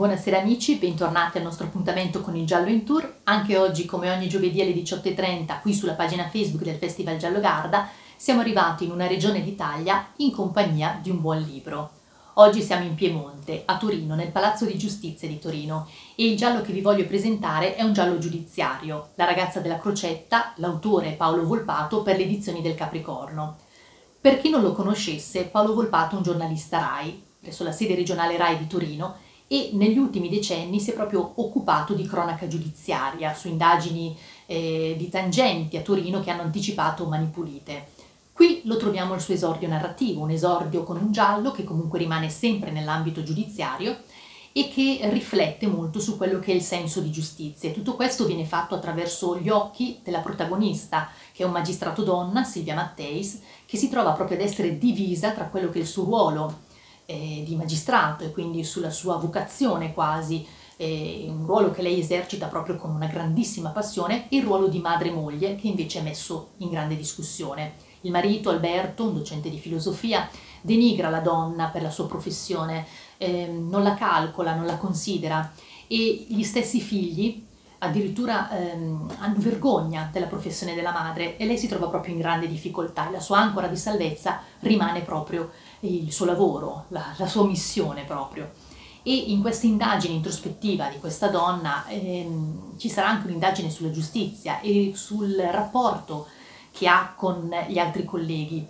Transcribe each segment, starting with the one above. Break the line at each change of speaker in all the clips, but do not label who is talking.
Buonasera amici, bentornati al nostro appuntamento con il Giallo in Tour. Anche oggi, come ogni giovedì alle 18.30, qui sulla pagina Facebook del Festival Giallo Garda, siamo arrivati in una regione d'Italia in compagnia di un buon libro. Oggi siamo in Piemonte, a Torino, nel Palazzo di Giustizia di Torino e il giallo che vi voglio presentare è un giallo giudiziario, La ragazza della crocetta, l'autore Paolo Volpato per le edizioni del Capricorno. Per chi non lo conoscesse, Paolo Volpato è un giornalista RAI, presso la sede regionale RAI di Torino, e negli ultimi decenni si è proprio occupato di cronaca giudiziaria su indagini eh, di tangenti a Torino che hanno anticipato Mani Pulite. Qui lo troviamo il suo esordio narrativo, un esordio con un giallo che comunque rimane sempre nell'ambito giudiziario e che riflette molto su quello che è il senso di giustizia. E tutto questo viene fatto attraverso gli occhi della protagonista, che è un magistrato donna, Silvia Matteis, che si trova proprio ad essere divisa tra quello che è il suo ruolo eh, di magistrato e quindi sulla sua vocazione quasi, eh, un ruolo che lei esercita proprio con una grandissima passione, e il ruolo di madre-moglie che invece è messo in grande discussione. Il marito Alberto, un docente di filosofia, denigra la donna per la sua professione, eh, non la calcola, non la considera e gli stessi figli addirittura ehm, hanno vergogna della professione della madre e lei si trova proprio in grande difficoltà e la sua ancora di salvezza rimane proprio il suo lavoro, la, la sua missione proprio. E in questa indagine introspettiva di questa donna ehm, ci sarà anche un'indagine sulla giustizia e sul rapporto che ha con gli altri colleghi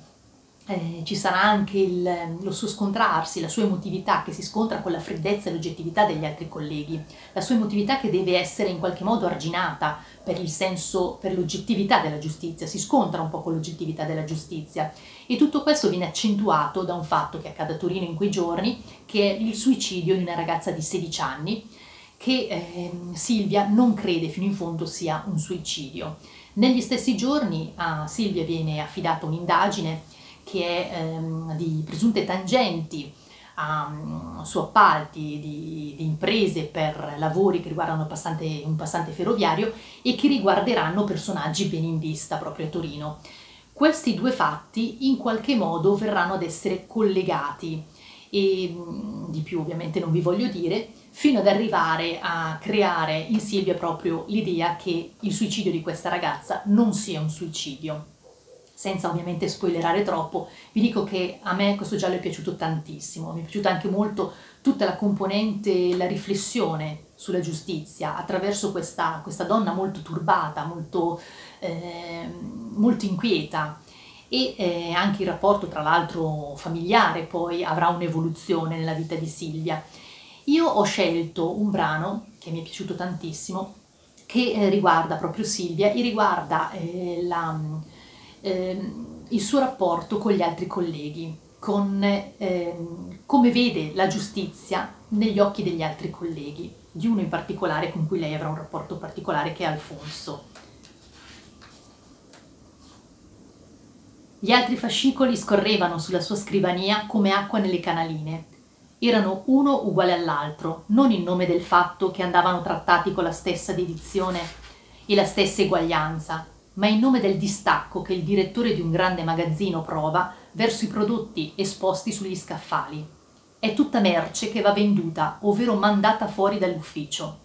eh, ci sarà anche il, lo suo scontrarsi, la sua emotività che si scontra con la freddezza e l'oggettività degli altri colleghi, la sua emotività che deve essere in qualche modo arginata per il senso, per l'oggettività della giustizia, si scontra un po' con l'oggettività della giustizia. E tutto questo viene accentuato da un fatto che accade a Torino in quei giorni, che è il suicidio di una ragazza di 16 anni che eh, Silvia non crede fino in fondo sia un suicidio. Negli stessi giorni a Silvia viene affidata un'indagine che è ehm, di presunte tangenti a, mm, su appalti di, di, imprese per lavori che riguardano passante, un passante ferroviario e che riguarderanno personaggi ben in vista proprio a Torino. Questi due fatti in qualche modo verranno ad essere collegati e mm, di più ovviamente non vi voglio dire, fino ad arrivare a creare in Silvia proprio l'idea che il suicidio di questa ragazza non sia un suicidio senza ovviamente spoilerare troppo, vi dico che a me questo giallo è piaciuto tantissimo, mi è piaciuta anche molto tutta la componente, la riflessione sulla giustizia attraverso questa, questa donna molto turbata, molto, eh, molto inquieta e eh, anche il rapporto tra l'altro familiare poi avrà un'evoluzione nella vita di Silvia. Io ho scelto un brano che mi è piaciuto tantissimo che eh, riguarda proprio Silvia e riguarda eh, la ehm, il suo rapporto con gli altri colleghi, con ehm, come vede la giustizia negli occhi degli altri colleghi, di uno in particolare con cui lei avrà un rapporto particolare che è Alfonso. Gli altri fascicoli scorrevano sulla sua scrivania come acqua nelle canaline. Erano uno uguale all'altro, non in nome del fatto che andavano trattati con la stessa dedizione e la stessa eguaglianza, ma in nome del distacco che il direttore di un grande magazzino prova verso i prodotti esposti sugli scaffali. È tutta merce che va venduta, ovvero mandata fuori dall'ufficio.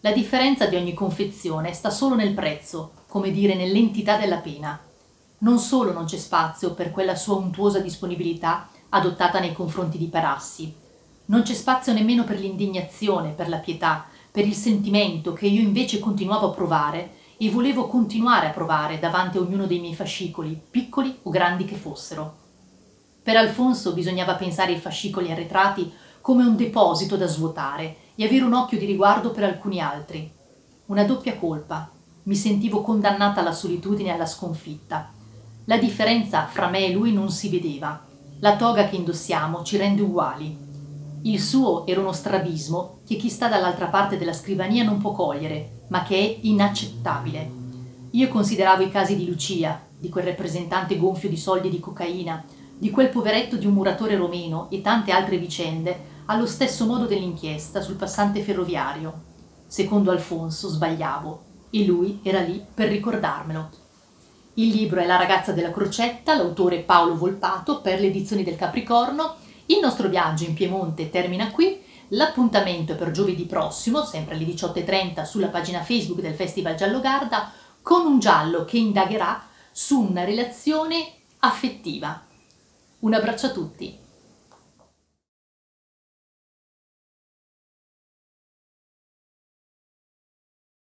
La differenza di ogni confezione sta solo nel prezzo, come dire nell'entità della pena. Non solo non c'è spazio per quella sua untuosa disponibilità adottata nei confronti di Perassi, non c'è spazio nemmeno per l'indignazione, per la pietà, per il sentimento che io invece continuavo a provare e volevo continuare a provare davanti a ognuno dei miei fascicoli, piccoli o grandi che fossero. Per Alfonso bisognava pensare ai fascicoli arretrati come un deposito da svuotare e avere un occhio di riguardo per alcuni altri. Una doppia colpa. Mi sentivo condannata alla solitudine e alla sconfitta. La differenza fra me e lui non si vedeva. La toga che indossiamo ci rende uguali. Il suo era uno strabismo che chi sta dall'altra parte della scrivania non può cogliere, ma che è inaccettabile. Io consideravo i casi di Lucia, di quel rappresentante gonfio di soldi e di cocaina, di quel poveretto di un muratore romeno e tante altre vicende allo stesso modo dell'inchiesta sul passante ferroviario. Secondo Alfonso sbagliavo e lui era lì per ricordarmelo. Il libro è La ragazza della crocetta, l'autore Paolo Volpato per le edizioni del Capricorno. Il nostro viaggio in Piemonte termina qui L'appuntamento è per giovedì prossimo, sempre alle 18.30 sulla pagina Facebook del Festival Giallo Garda, con un giallo che indagherà su una relazione affettiva. Un abbraccio a tutti!